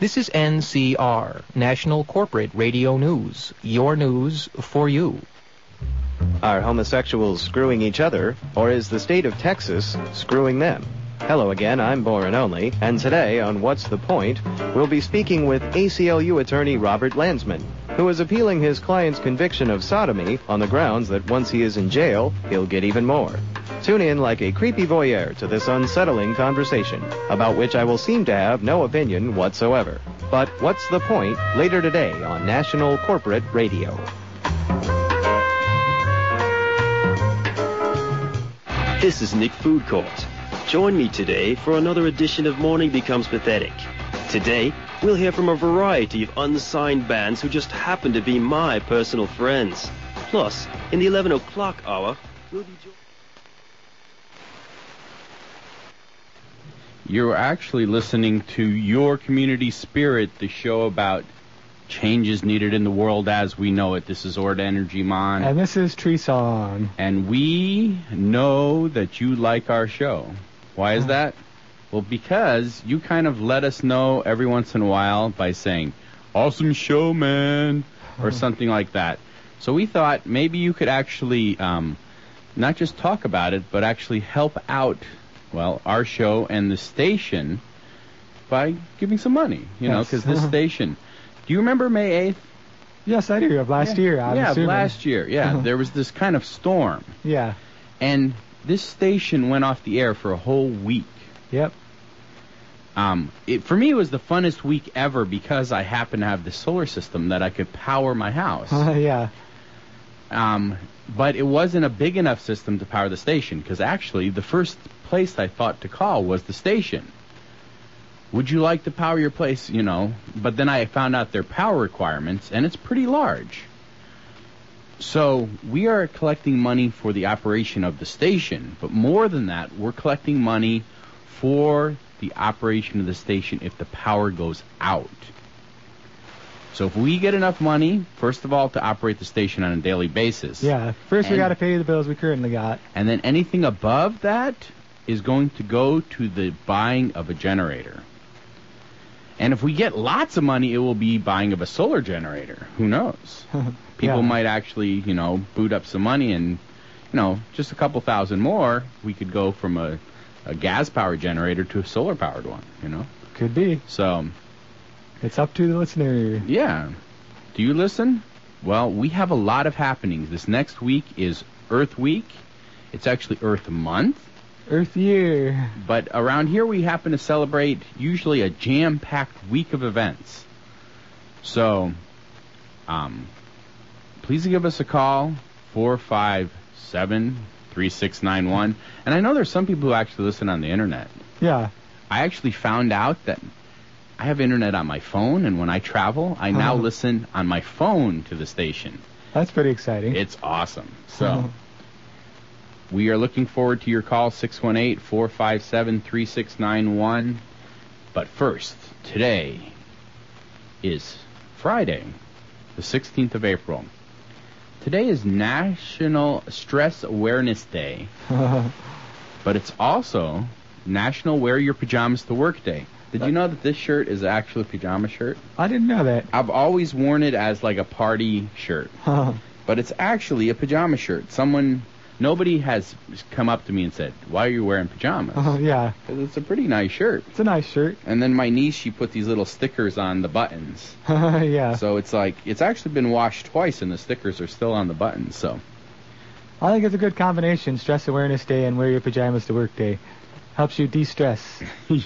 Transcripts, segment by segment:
This is NCR, National Corporate Radio News. Your news for you. Are homosexuals screwing each other, or is the state of Texas screwing them? Hello again, I'm Boren Only, and today on What's the Point, we'll be speaking with ACLU attorney Robert Landsman, who is appealing his client's conviction of sodomy on the grounds that once he is in jail, he'll get even more. Tune in like a creepy voyeur to this unsettling conversation, about which I will seem to have no opinion whatsoever. But what's the point later today on National Corporate Radio? This is Nick Food Court. Join me today for another edition of Morning Becomes Pathetic. Today, we'll hear from a variety of unsigned bands who just happen to be my personal friends. Plus, in the 11 o'clock hour, we'll be joined. You're actually listening to Your Community Spirit, the show about changes needed in the world as we know it. This is Ord Energy Mon. And this is Tree Song. And we know that you like our show. Why is that? Well, because you kind of let us know every once in a while by saying, awesome show, man, or something like that. So we thought maybe you could actually um, not just talk about it, but actually help out, well, our show and the station by giving some money, you know, Yes. because this station. Do you remember May 8th? Yes, I do. Of last year, I'm yeah, assuming. last year. Yeah, there was this kind of storm, Yeah. and this station went off the air for a whole week. Yep. Um, it, for me, it was the funnest week ever because I happened to have the solar system that I could power my house. yeah. Um, but it wasn't a big enough system to power the station because actually the first place I thought to call was the station. Would you like to power your place? You know, but then I found out their power requirements and it's pretty large. So we are collecting money for the operation of the station, but more than that, we're collecting money for the operation of the station if the power goes out. So if we get enough money, first of all, to operate the station on a daily basis, Yeah. First, we got to pay the bills we currently got. and then anything above that is going to go to the buying of a generator. And if we get lots of money, it will be buying of a solar generator. Who knows? People Yeah. might actually, you know, boot up some money and, you know, just a couple thousand more, we could go from a, a gas powered generator to a solar powered one, you know? Could be. So, It's up to the listener. yeah. Do you listen? Well, we have a lot of happenings. This next week is Earth Week. It's actually Earth Month. Earth Year. But around here, we happen to celebrate usually a jam packed week of events. So, um, please give us a call 457 3691. And I know there's some people who actually listen on the internet. Yeah. I actually found out that I have internet on my phone, and when I travel, I now Oh. listen on my phone to the station. That's pretty exciting. It's awesome. So, we are looking forward to your call, 618 457 3691. But first, today is Friday, the 16th of April. Today is National Stress Awareness Day, but it's also National Wear Your Pajamas to Work Day. Did you know that this shirt is actually a pajama shirt? I didn't know that. I've always worn it as like a party shirt but it's actually a pajama shirt. Someone, nobody has come up to me and said, "Why are you wearing pajamas?" yeah. 'Cause it's a pretty nice shirt. It's a nice shirt. And then my niece, she put these little stickers on the buttons. yeah. So it's like it's actually been washed twice, and the stickers are still on the buttons. So I think it's a good combination. Stress Awareness Day and Wear Your Pajamas to Work Day. Helps you de-stress.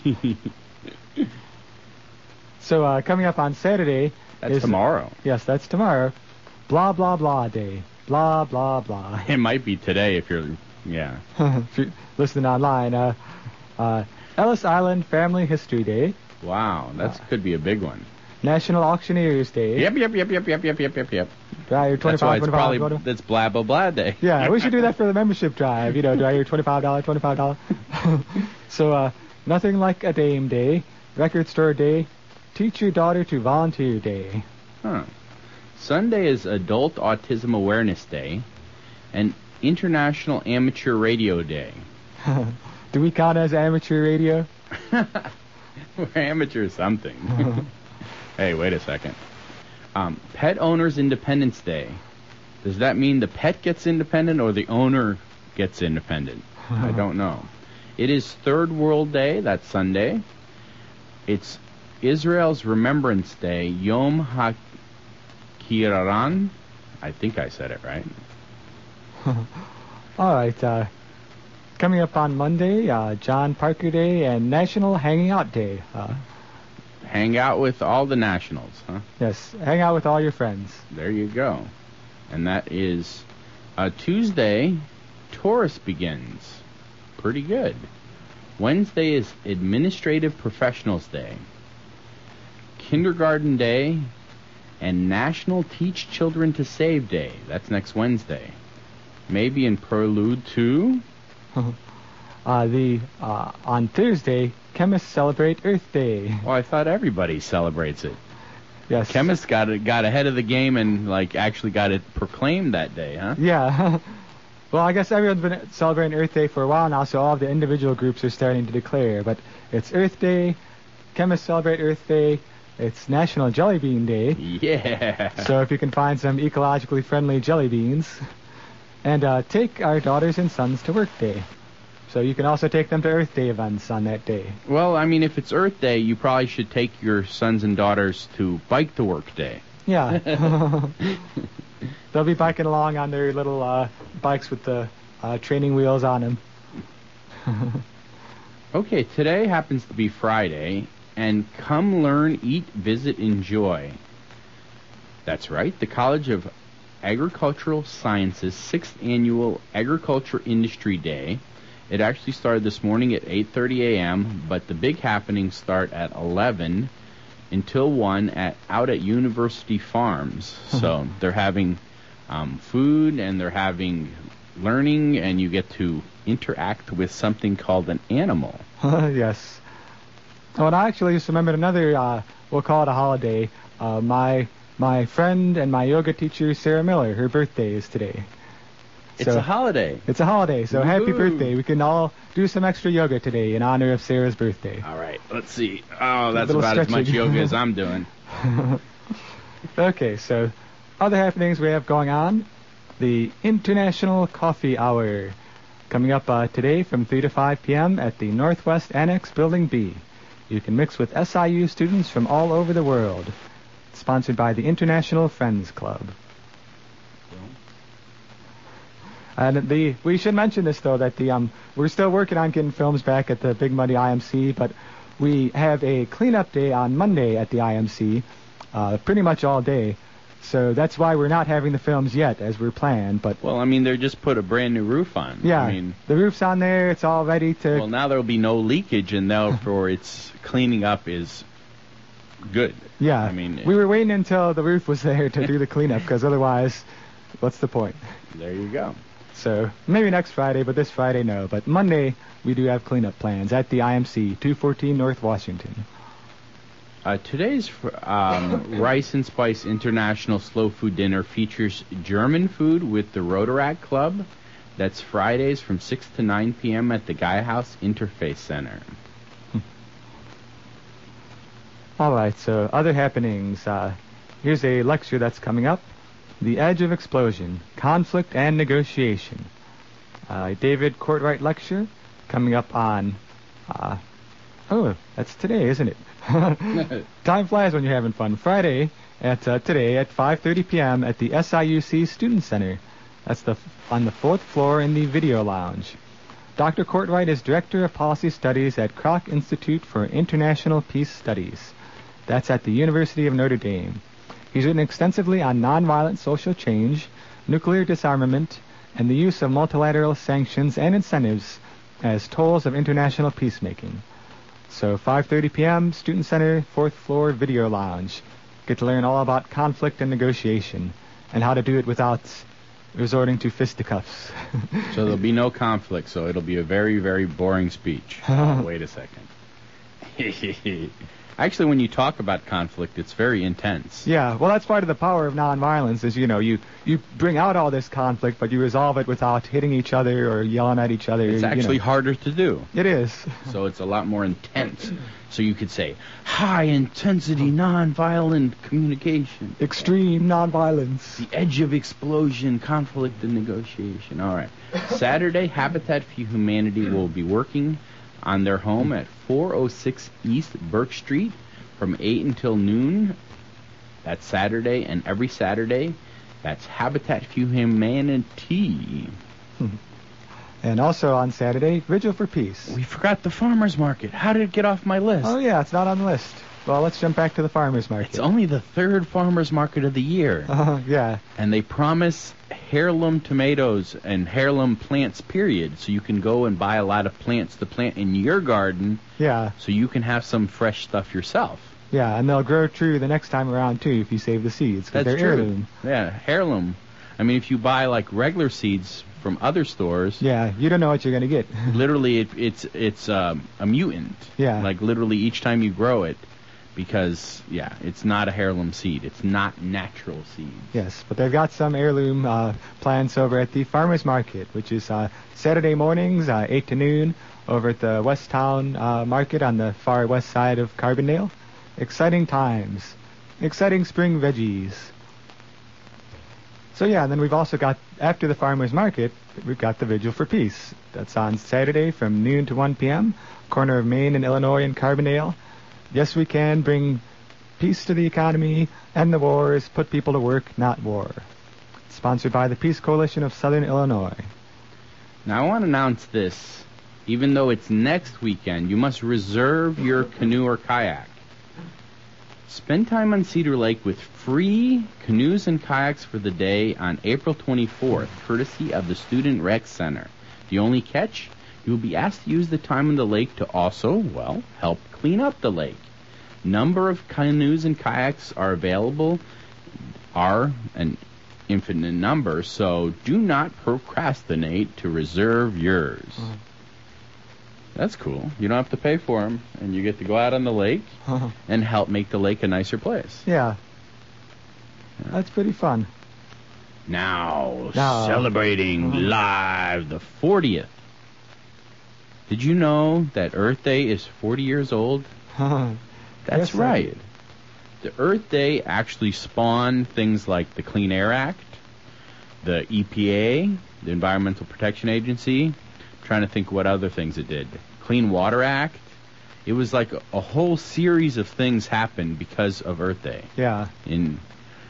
So uh, coming up on Saturday that's is tomorrow. Yes, that's tomorrow. Blah blah blah day. Blah blah blah. It might be today if you're, yeah. if you're listening online, uh, uh, Ellis Island Family History Day, Wow, that could be a big one. National Auctioneers Day. Yep, yep, yep, yep, yep, yep, yep, yep, yep. Dry your That's why it's probably to- that's blah blah blah day. Yeah, we should do that for the membership drive. You know, dry your twenty-five dollar, twenty-five dollar. so, uh, nothing like a Dame Day, Record Store Day, Teach Your Daughter to Volunteer Day. Huh. Sunday is Adult Autism Awareness Day and International Amateur Radio Day. Do we count as amateur radio? We're amateur something. Hey, wait a second. Um, Pet Owners Independence Day. Does that mean the pet gets independent or the owner gets independent? I don't know. It is Third World Day. That's Sunday. It's Israel's Remembrance Day, Yom HaKiraran. I think I said it right. All right. Uh, coming up on Monday, uh, John Parker Day and National Hanging Out Day. Uh, Hang out with all the nationals, huh? yes, hang out with all your friends. There you go. And that is uh, Tuesday, Taurus begins. Pretty good. Wednesday is Administrative Professionals Day. Kindergarten Day and National Teach Children to Save Day. That's next Wednesday. Maybe in prelude to Uh, the uh, on Thursday, chemists celebrate Earth Day. Well, I thought everybody celebrates it. Yes. Chemists got it, got ahead of the game and like actually got it proclaimed that day, huh? Yeah. well, I guess everyone's been celebrating Earth Day for a while now, so all of the individual groups are starting to declare. But it's Earth Day. Chemists celebrate Earth Day. It's National Jelly Bean Day. Yeah. So if you can find some ecologically friendly jelly beans, and uh, take our daughters and sons to work day. So you can also take them to Earth Day events on that day. Well, I mean, if it's Earth Day, you probably should take your sons and daughters to Bike to Work Day. Yeah. They'll be biking along on their little uh, bikes with the uh, training wheels on them. Okay, today happens to be Friday, and come learn, eat, visit, enjoy. That's right, the College of Agricultural Sciences sixth annual Agriculture Industry Day. It actually started this morning at 8:30 a.m., but the big happenings start at 11 until 1 at out at University Farms. so they're having um, food and they're having learning, and you get to interact with something called an animal. yes. Oh, and I actually just remembered another, uh, we'll call it a holiday. Uh, my my friend and my yoga teacher, Sarah Miller, her birthday is today. It's So- a holiday. It's a holiday, so happy birthday. We can all do some extra yoga today in honor of Sarah's birthday. All right, let's see. Oh, that's about as much yoga as I'm doing. Okay, so other happenings we have going on. The International Coffee Hour coming up uh, today from 3 to 5 p.m. at the Northwest Annex Building B. You can mix with SIU students from all over the world. Sponsored by the International Friends Club. And the we should mention this though that the um we're still working on getting films back at the Big Muddy IMC, but we have a cleanup day on Monday at the IMC, uh, pretty much all day. So that's why we're not having the films yet as we're planned. But Well, I mean, they just put a brand new roof on. yeah, I mean, the roof's on there. It's all ready to. well, now there'll be no leakage, and therefore its cleaning up is good. yeah, I mean, we were waiting until the roof was there to do the cleanup because otherwise, what's the point? there you go. So maybe next Friday, but this Friday no. But Monday we do have cleanup plans at the IMC, 214 North Washington. Uh, today's um, Rice and Spice International Slow Food Dinner features German food with the Rotaract Club. That's Fridays from 6 to 9 p.m. at the Guy House Interfaith Center. All right, so other happenings. Uh, here's a lecture that's coming up The Edge of Explosion Conflict and Negotiation. Uh, David Cortright lecture coming up on. Uh, oh, that's today, isn't it? Time flies when you're having fun. Friday at uh, today at 5:30 p.m. at the SIUC Student Center. That's the on the fourth floor in the video lounge. Dr. Cortright is Director of Policy Studies at Kroc Institute for International Peace Studies. That's at the University of Notre Dame. He's written extensively on nonviolent social change, nuclear disarmament, and the use of multilateral sanctions and incentives as tools of international peacemaking. So 5:30 p.m. Student Center, fourth floor video lounge. Get to learn all about conflict and negotiation, and how to do it without resorting to fisticuffs. So there'll be no conflict, so it'll be a very, very boring speech. Oh, wait a second. Actually, when you talk about conflict, it's very intense. Yeah, well, that's part of the power of nonviolence. Is you know you you bring out all this conflict, but you resolve it without hitting each other or yelling at each other. It's you actually know. harder to do. It is. So it's a lot more intense. So you could say high intensity nonviolent communication. Extreme nonviolence. The edge of explosion, conflict, and negotiation. All right. Saturday, Habitat for Humanity will be working on their home at 406 East Burke Street from 8 until noon. That's Saturday, and every Saturday, that's Habitat for Humanity. Hmm. And also on Saturday, Vigil for Peace. We forgot the farmers market. How did it get off my list? Oh yeah, it's not on the list. Well, let's jump back to the farmers market. It's only the third farmers market of the year. Uh, yeah. and they promise heirloom tomatoes and heirloom plants period so you can go and buy a lot of plants to plant in your garden Yeah. so you can have some fresh stuff yourself Yeah, and they'll grow true the next time around too if you save the seeds that's they're true heirloom. yeah heirloom i mean if you buy like regular seeds from other stores Yeah, you don't know what you're gonna get. literally it, it's it's um, a mutant Yeah. like literally each time you grow it because yeah it's not a heirloom seed it's not natural seed yes, but they've got some heirloom uh, plants over at the farmers market, which is uh, Saturday mornings, uh, eight to noon, over at the West Town uh, Market on the far west side of Carbondale. Exciting times, exciting spring veggies. So yeah, and then we've also got after the farmers market, we've got the Vigil for Peace. That's on Saturday from noon to 1 p.m. Corner of Main and Illinois in Carbondale. Yes, we can bring peace to the economy, end the wars, put people to work, not war. Sponsored by the Peace Coalition of Southern Illinois. Now I want to announce this. Even though it's next weekend, you must reserve your canoe or kayak. Spend time on Cedar Lake with free canoes and kayaks for the day on April 24th, courtesy of the Student Rec Center. The only catch? You will be asked to use the time on the lake to also, well, help clean up the lake. Number of canoes and kayaks are available are an infinite number, so do not procrastinate to reserve yours. Uh-huh. That's cool. You don't have to pay for them, and you get to go out on the lake uh-huh. and help make the lake a nicer place. yeah. That's pretty fun. Now, Now. Uh-huh. celebrating Uh-huh. live the 40th. Did you know that Earth Day is 40 years old? That's Yes, right. The Earth Day actually spawned things like the Clean Air Act, the EPA, the Environmental Protection Agency. I'm trying to think what other things it did. Clean Water Act. It was like a, a whole series of things happened because of Earth Day. yeah. In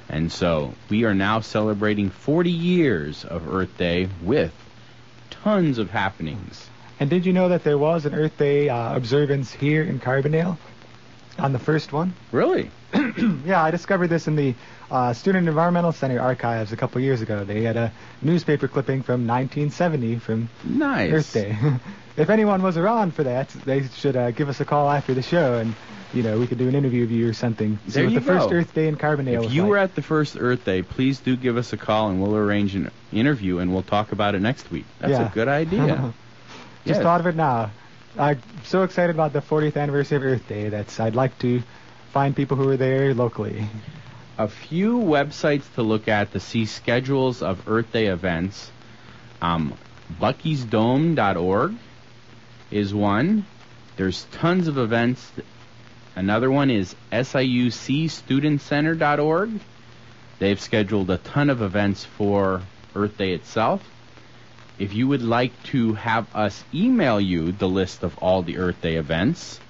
and so we are now celebrating 40 years of Earth Day with tons of happenings. And did you know that there was an Earth Day uh, observance here in Carbondale on the first one? Really? yeah, I discovered this in the uh, Student Environmental Center archives a couple years ago. They had a newspaper clipping from 1970 from Nice. Earth Day. if anyone was around for that, they should uh, give us a call after the show, and you know we could do an interview of you or something. See There what you the first go. Earth Day in Carbondale If you like. were at the first Earth Day, please do give us a call and we'll arrange an interview and we'll talk about it next week. That's Yeah. a good idea. Just Yeah. thought of it now. I'm so excited about the 40th anniversary of Earth Day that I'd like to find people who are there locally. a few websites to look at to see schedules of Earth Day events. Um, Bucky'sDome.org is one. There's tons of events. Another one is SIUCStudentCenter.org. They've scheduled a ton of events for Earth Day itself. If you would like to have us email you the list of all the Earth Day events,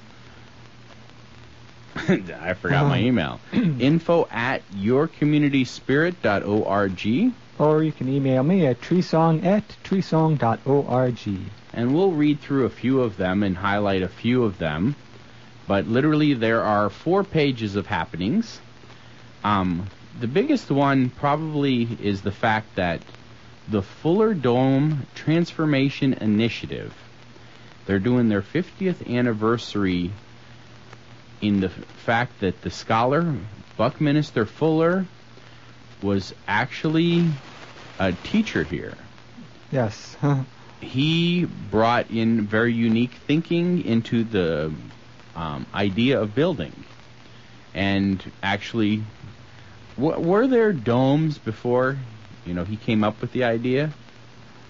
I forgot my email. Info at yourcommunityspirit.org, Or you can email me at treesong at treesong.org. and we'll read through a few of them and highlight a few of them. But literally, there are four pages of happenings. Um, the biggest one probably is the fact that the Fuller Dome Transformation Initiative, they're doing their 50th anniversary in the fact that the scholar, Buckminster Fuller, was actually a teacher here. Yes. He brought in very unique thinking into the um, idea of building. And actually, w- were there domes before, you know, he came up with the idea?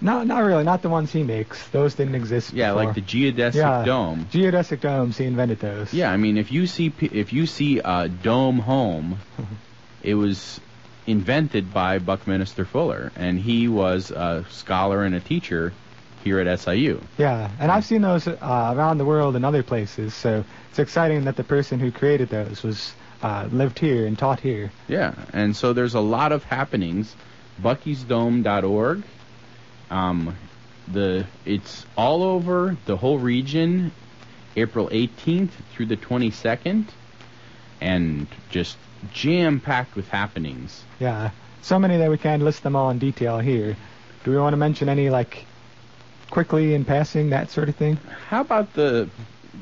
No, not really. Not the ones he makes. Those didn't exist. Yeah, before. like the geodesic Yeah. dome. geodesic domes. He invented those. Yeah, I mean, if you see if you see a dome home, it was invented by Buckminster Fuller, and he was a scholar and a teacher here at SIU. Yeah, and I've seen those uh, around the world in other places. So it's exciting that the person who created those was uh, lived here and taught here. Yeah, and so there's a lot of happenings. Bucky'sDome.org. Um, the it's all over the whole region, April 18th through the 22nd, and just jam packed with happenings. Yeah, so many that we can't list them all in detail here. Do we want to mention any like quickly in passing that sort of thing? How about the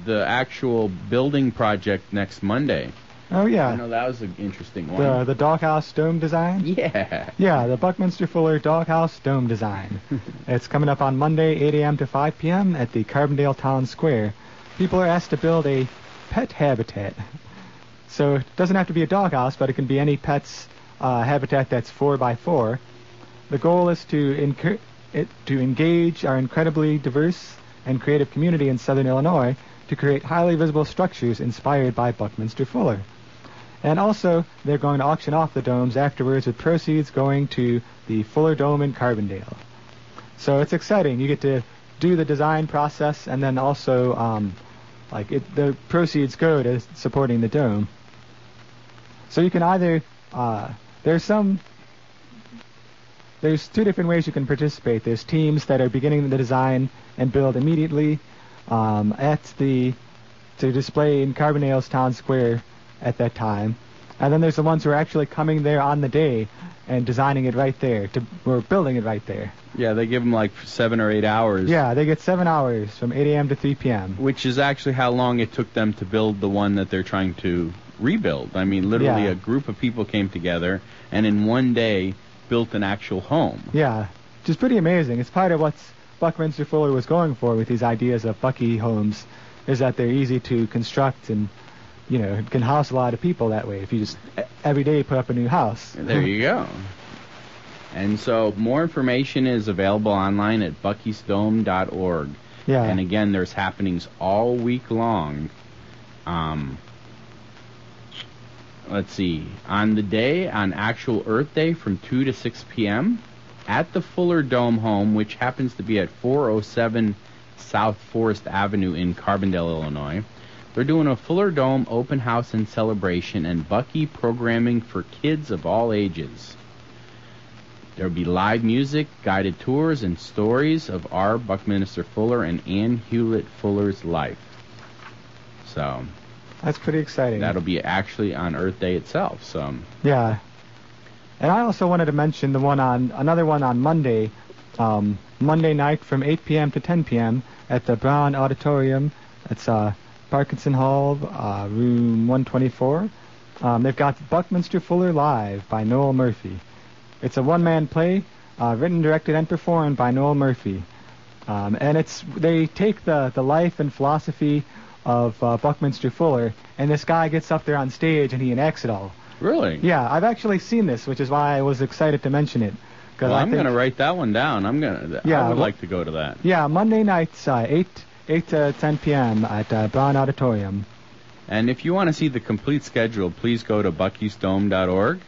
the actual building project next Monday? Oh yeah. I know that was an interesting one. the the doghouse dome design. yeah. Yeah, the Buckminster Fuller Doghouse Dome Design. it's coming up on Monday, 8 a.m. to 5 p.m. at the Carbondale Town Square. People are asked to build a pet habitat. So it doesn't have to be a doghouse, but it can be any pet's uh, habitat that's 4 by 4 The goal is to, encour- it, to engage our incredibly diverse and creative community in southern Illinois to create highly visible structures inspired by Buckminster Fuller. And also, they're going to auction off the domes afterwards with proceeds going to the Fuller Dome in Carbondale. So it's exciting. You get to do the design process and then also, um, like, it, the proceeds go to supporting the dome. So you can either, uh, there's some, there's two different ways you can participate. There's teams that are beginning the design and build immediately um, at the, to display in Carbondale's town square at that time. And then there's the ones who are actually coming there on the day and designing it right there, to, or building it right there. Yeah, they give them like seven or eight hours. Yeah, they get seven hours from 8 a.m. to 3 p.m. Which is actually how long it took them to build the one that they're trying to rebuild. I mean, literally Yeah. a group of people came together and in one day built an actual home. Yeah, which is pretty amazing. It's part of what Buckminster Fuller was going for with these ideas of Bucky homes, is that they're easy to construct and, you know, can house a lot of people that way if you just every day put up a new house. There you go. And so more information is available online at buckysdome.org. Yeah. And again, there's happenings all week long. Um, let's see. On the day, on actual Earth Day from 2 to 6 p.m., at the Fuller Dome home, which happens to be at 407 South Forest Avenue in Carbondale, Illinois, they're doing a Fuller Dome open house and celebration and Bucky programming for kids of all ages. There will be live music, guided tours, and stories of R. Buckminster Fuller and Anne Hewlett Fuller's life. So That's pretty exciting. that'll be actually on Earth Day itself. So Yeah. And I also wanted to mention the one on another one on Monday, um, Monday night from 8 p.m. to 10 p.m. at the Browne Auditorium. It's uh, Parkinson Hall, uh, room 124. Um, they've got Buckminster Fuller Live by Noel Murphy. It's a one-man play, uh, written, directed, and performed by Noel Murphy. Um, and it's they take the, the life and philosophy of uh, Buckminster Fuller, and this guy gets up there on stage and he enacts it all. really, Yeah, I've actually seen this, which is why I was excited to mention it. well, I'm gonna write that one down. I'm gonna. Yeah, I would well- like to go to that. Yeah, Monday nights, uh, 8, 8 to 10 p.m. at uh, Browne Auditorium. And if you want to see the complete schedule, please go to buckysdome.org.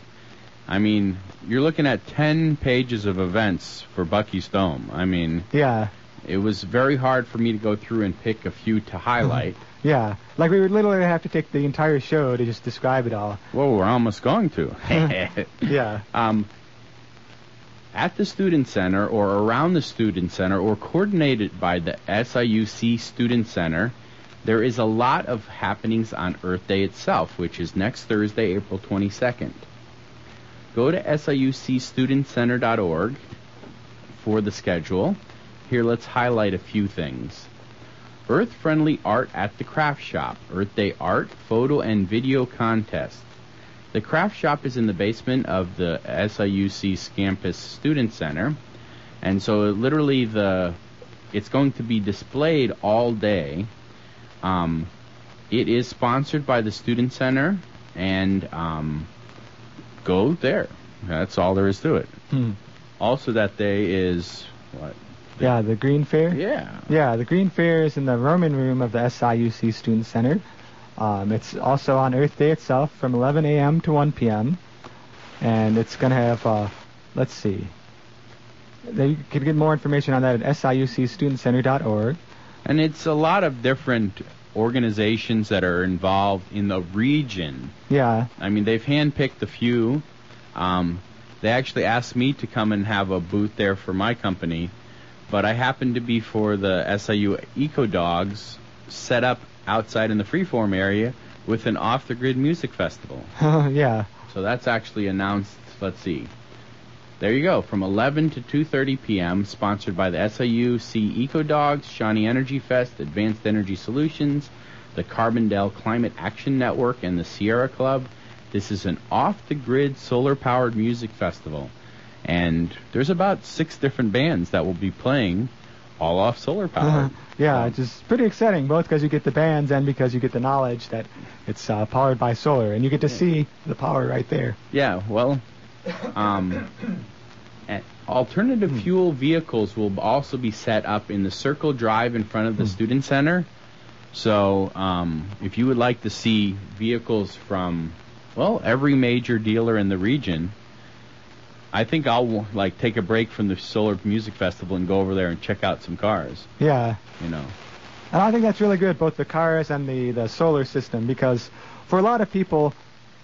I mean, you're looking at 10 pages of events for Bucky's Dome. I mean, Yeah, it was very hard for me to go through and pick a few to highlight. yeah. Like we would literally have to take the entire show to just describe it all. Well, we're almost going to. Yeah. um, at the Student Center or around the Student Center or coordinated by the SIUC Student Center, there is a lot of happenings on Earth Day itself, which is next Thursday, April 22nd. Go to siucstudentcenter.org for the schedule. Here, let's highlight a few things. Earth Friendly Art at the Craft Shop, Earth Day Art, Photo, and Video Contest. The craft shop is in the basement of the SIUC Campus Student Center, and so literally the it's going to be displayed all day. Um, It is sponsored by the Student Center, and um, go there. That's all there is to it. Hmm. Also, that day is what? Yeah, the Green Fair. Yeah. Yeah, the Green Fair is in the Roman Room of the SIUC Student Center. Um, it's also on Earth Day itself from 11 a.m. to 1 p.m. And it's going to have, uh, let's see. You can get more information on that at siucstudentcenter.org. And it's a lot of different organizations that are involved in the region. Yeah. I mean, they've handpicked a few. Um, they actually asked me to come and have a booth there for my company, but I happened to be for the SIU Eco Dogs set up outside in the freeform area with an off the grid music festival. Oh, yeah. So that's actually announced, let's see. There you go, from 11 to 2:30 p.m. sponsored by the SIU C Eco Dogs, Shawnee Energy Fest, Advanced Energy Solutions, the Carbondale Climate Action Network and the Sierra Club. This is an off-the-grid solar-powered music festival. And there's about 6 different bands that will be playing all off solar power. yeah, So- it's just pretty exciting, both because you get the bands and because you get the knowledge that it's uh, powered by solar, and you get to see the power right there. Yeah, well, um, alternative fuel vehicles will also be set up in the Circle Drive in front of the Student Center. So, um, if you would like to see vehicles from, well, every major dealer in the region, I think I'll like take a break from the Solar Music Festival and go over there and check out some cars. Yeah, You know. and I think that's really good, both the cars and the the solar system, because for a lot of people,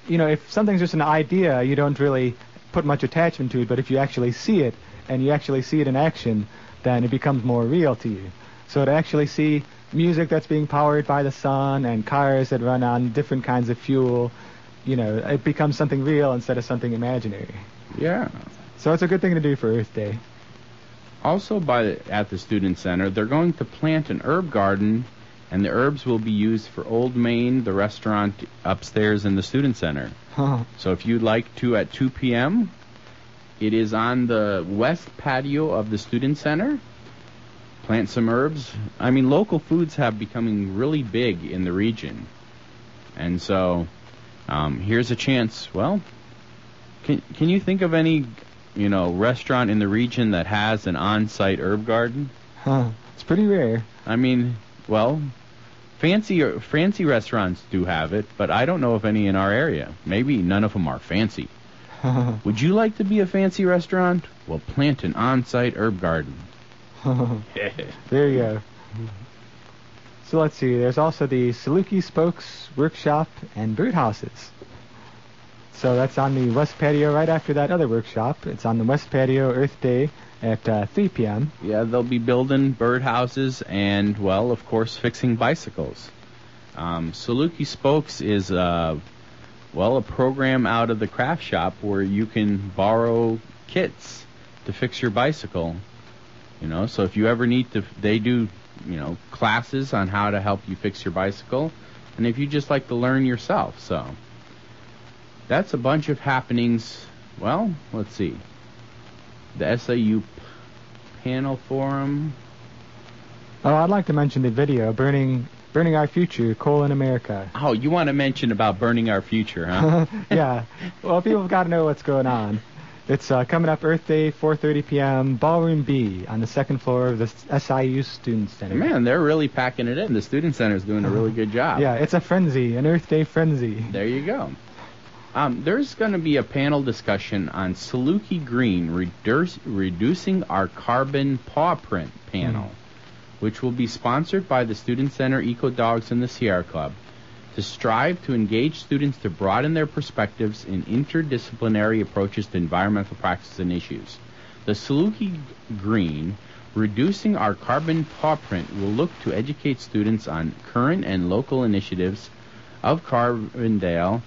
you know, if something's just an idea, you don't really put much attachment to it. But if you actually see it and you actually see it in action, then it becomes more real to you. So to actually see music that's being powered by the sun and cars that run on different kinds of fuel, you know, it becomes something real instead of something imaginary. Yeah. So it's a good thing to do for Earth Day. Also, by the, at the student center, they're going to plant an herb garden, and the herbs will be used for Old Main, the restaurant upstairs in the student center. So, if you'd like to, at 2 p.m., it is on the west patio of the student center. Plant some herbs. I mean, local foods have becoming really big in the region, and so um, here's a chance. Well, can can you think of any, you know, restaurant in the region that has an on-site herb garden? Huh. It's pretty rare. I mean, well, fancy fancy restaurants do have it, but I don't know of any in our area. Maybe none of them are fancy. Would you like to be a fancy restaurant? Well, plant an on-site herb garden. There you go. So let's see. There's also the Saluki Spokes Workshop and Birdhouses. So that's on the west patio right after that other workshop. It's on the west patio Earth Day at uh, 3 p.m. Yeah, they'll be building birdhouses and, well, of course, fixing bicycles. Um, Saluki Spokes is, uh, well, a program out of the craft shop where you can borrow kits to fix your bicycle. You know, so if you ever need to, they do, you know, classes on how to help you fix your bicycle, and if you just like to learn yourself, so that's a bunch of happenings. Well, let's see. The SAU p- panel forum. Oh, I'd like to mention the video "Burning Burning Our Future: Coal in America." Oh, you want to mention about burning our future, huh? yeah. Well, people have got to know what's going on. It's uh, coming up Earth Day, 4:30 p.m. Ballroom B on the second floor of the SIU Student Center. Man, they're really packing it in. The student Center is doing a really good job. Yeah, it's a frenzy, an Earth Day frenzy. There you go. Um, there's going to be a panel discussion on Saluki Green, reduce, reducing our carbon paw print panel, which will be sponsored by the Student Center Eco Dogs and the Sierra Club, to strive to engage students to broaden their perspectives in interdisciplinary approaches to environmental practices and issues. The Saluki Green, reducing our carbon paw print, will look to educate students on current and local initiatives of Carbondale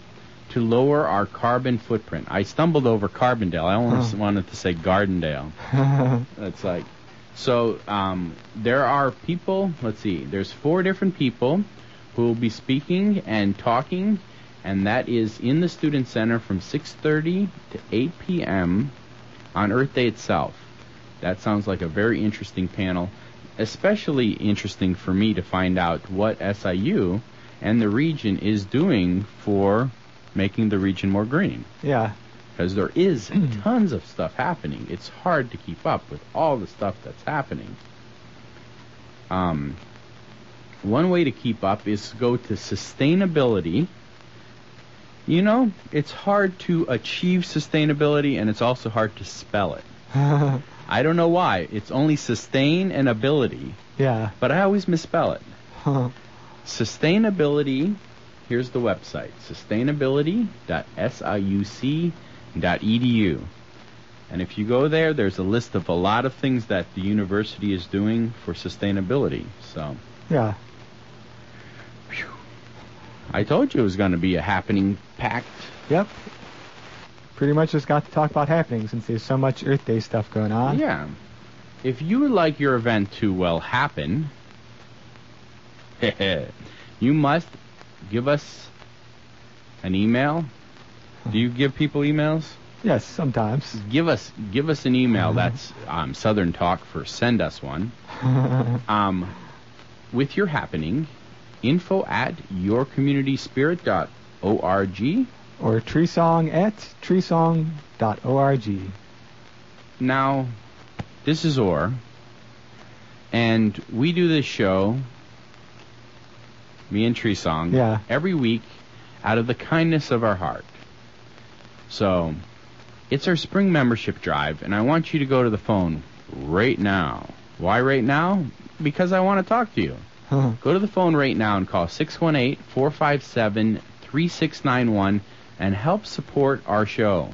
to lower our carbon footprint. I stumbled over Carbondale. I almost wanted to say Gardendale. That's like so. Um, there are people. Let's see. There's four different people who will be speaking and talking, and that is in the student center from 6:30 to 8 p.m. on Earth Day itself. That sounds like a very interesting panel, especially interesting for me to find out what SIU and the region is doing for making the region more green. Yeah. Because there is tons of stuff happening. It's hard to keep up with all the stuff that's happening. Um, one way to keep up is to go to sustainability. You know, it's hard to achieve sustainability and it's also hard to spell it. I don't know why. It's only sustain and ability, yeah. but I always misspell it. Sustainability, here's the website sustainability.siuc.edu. And if you go there, there's a list of a lot of things that the university is doing for sustainability. So, yeah. I told you it was going to be a happening packed. Yep. Pretty much just got to talk about happening since there's so much Earth Day stuff going on. Yeah. If you would like your event to, well, happen, you must give us an email. Do you give people emails? Yes, sometimes. Give us give us an email. That's um, Southern talk for send us one. um, with your happening, info at yourcommunityspirit.org. Or treesong at treesong.org. Now, this is Orr, and we do this show, me and Tree Song, Yeah. every week out of the kindness of our heart. So, it's our spring membership drive, and I want you to go to the phone right now. Why right now? Because I want to talk to you. Go to the phone right now and call 618 457 3691 and help support our show.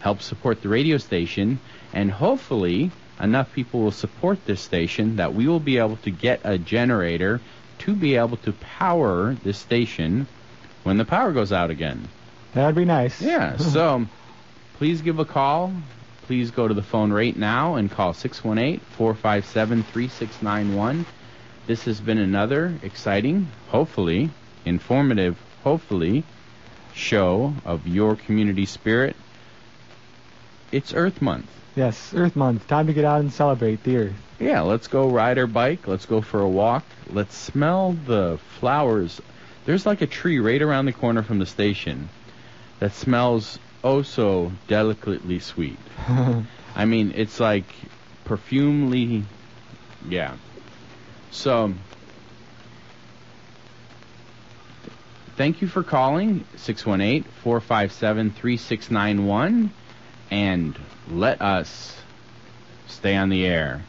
Help support the radio station, and hopefully, enough people will support this station that we will be able to get a generator to be able to power this station when the power goes out again. That'd be nice. Yeah, so please give a call. Please go to the phone right now and call 618 457 3691. This has been another exciting, hopefully, informative, hopefully, show of your community spirit. It's Earth Month. Yes, Earth Month. Time to get out and celebrate the Earth. Yeah, let's go ride our bike. Let's go for a walk. Let's smell the flowers. There's like a tree right around the corner from the station that smells oh so delicately sweet. I mean, it's like perfumely, yeah. So, thank you for calling 618 457 3691 and let us stay on the air.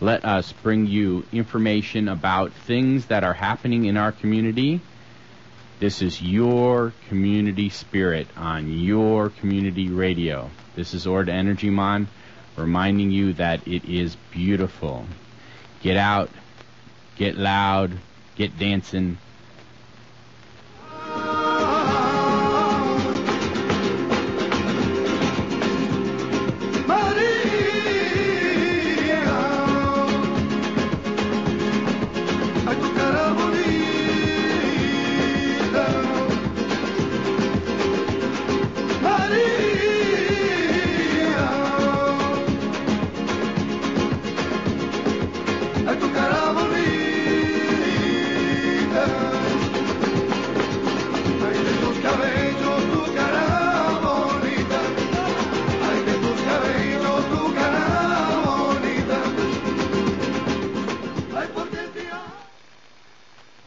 Let us bring you information about things that are happening in our community. This is your community spirit on your community radio. This is Orda Energy Mon reminding you that it is beautiful. Get out, get loud, get dancing,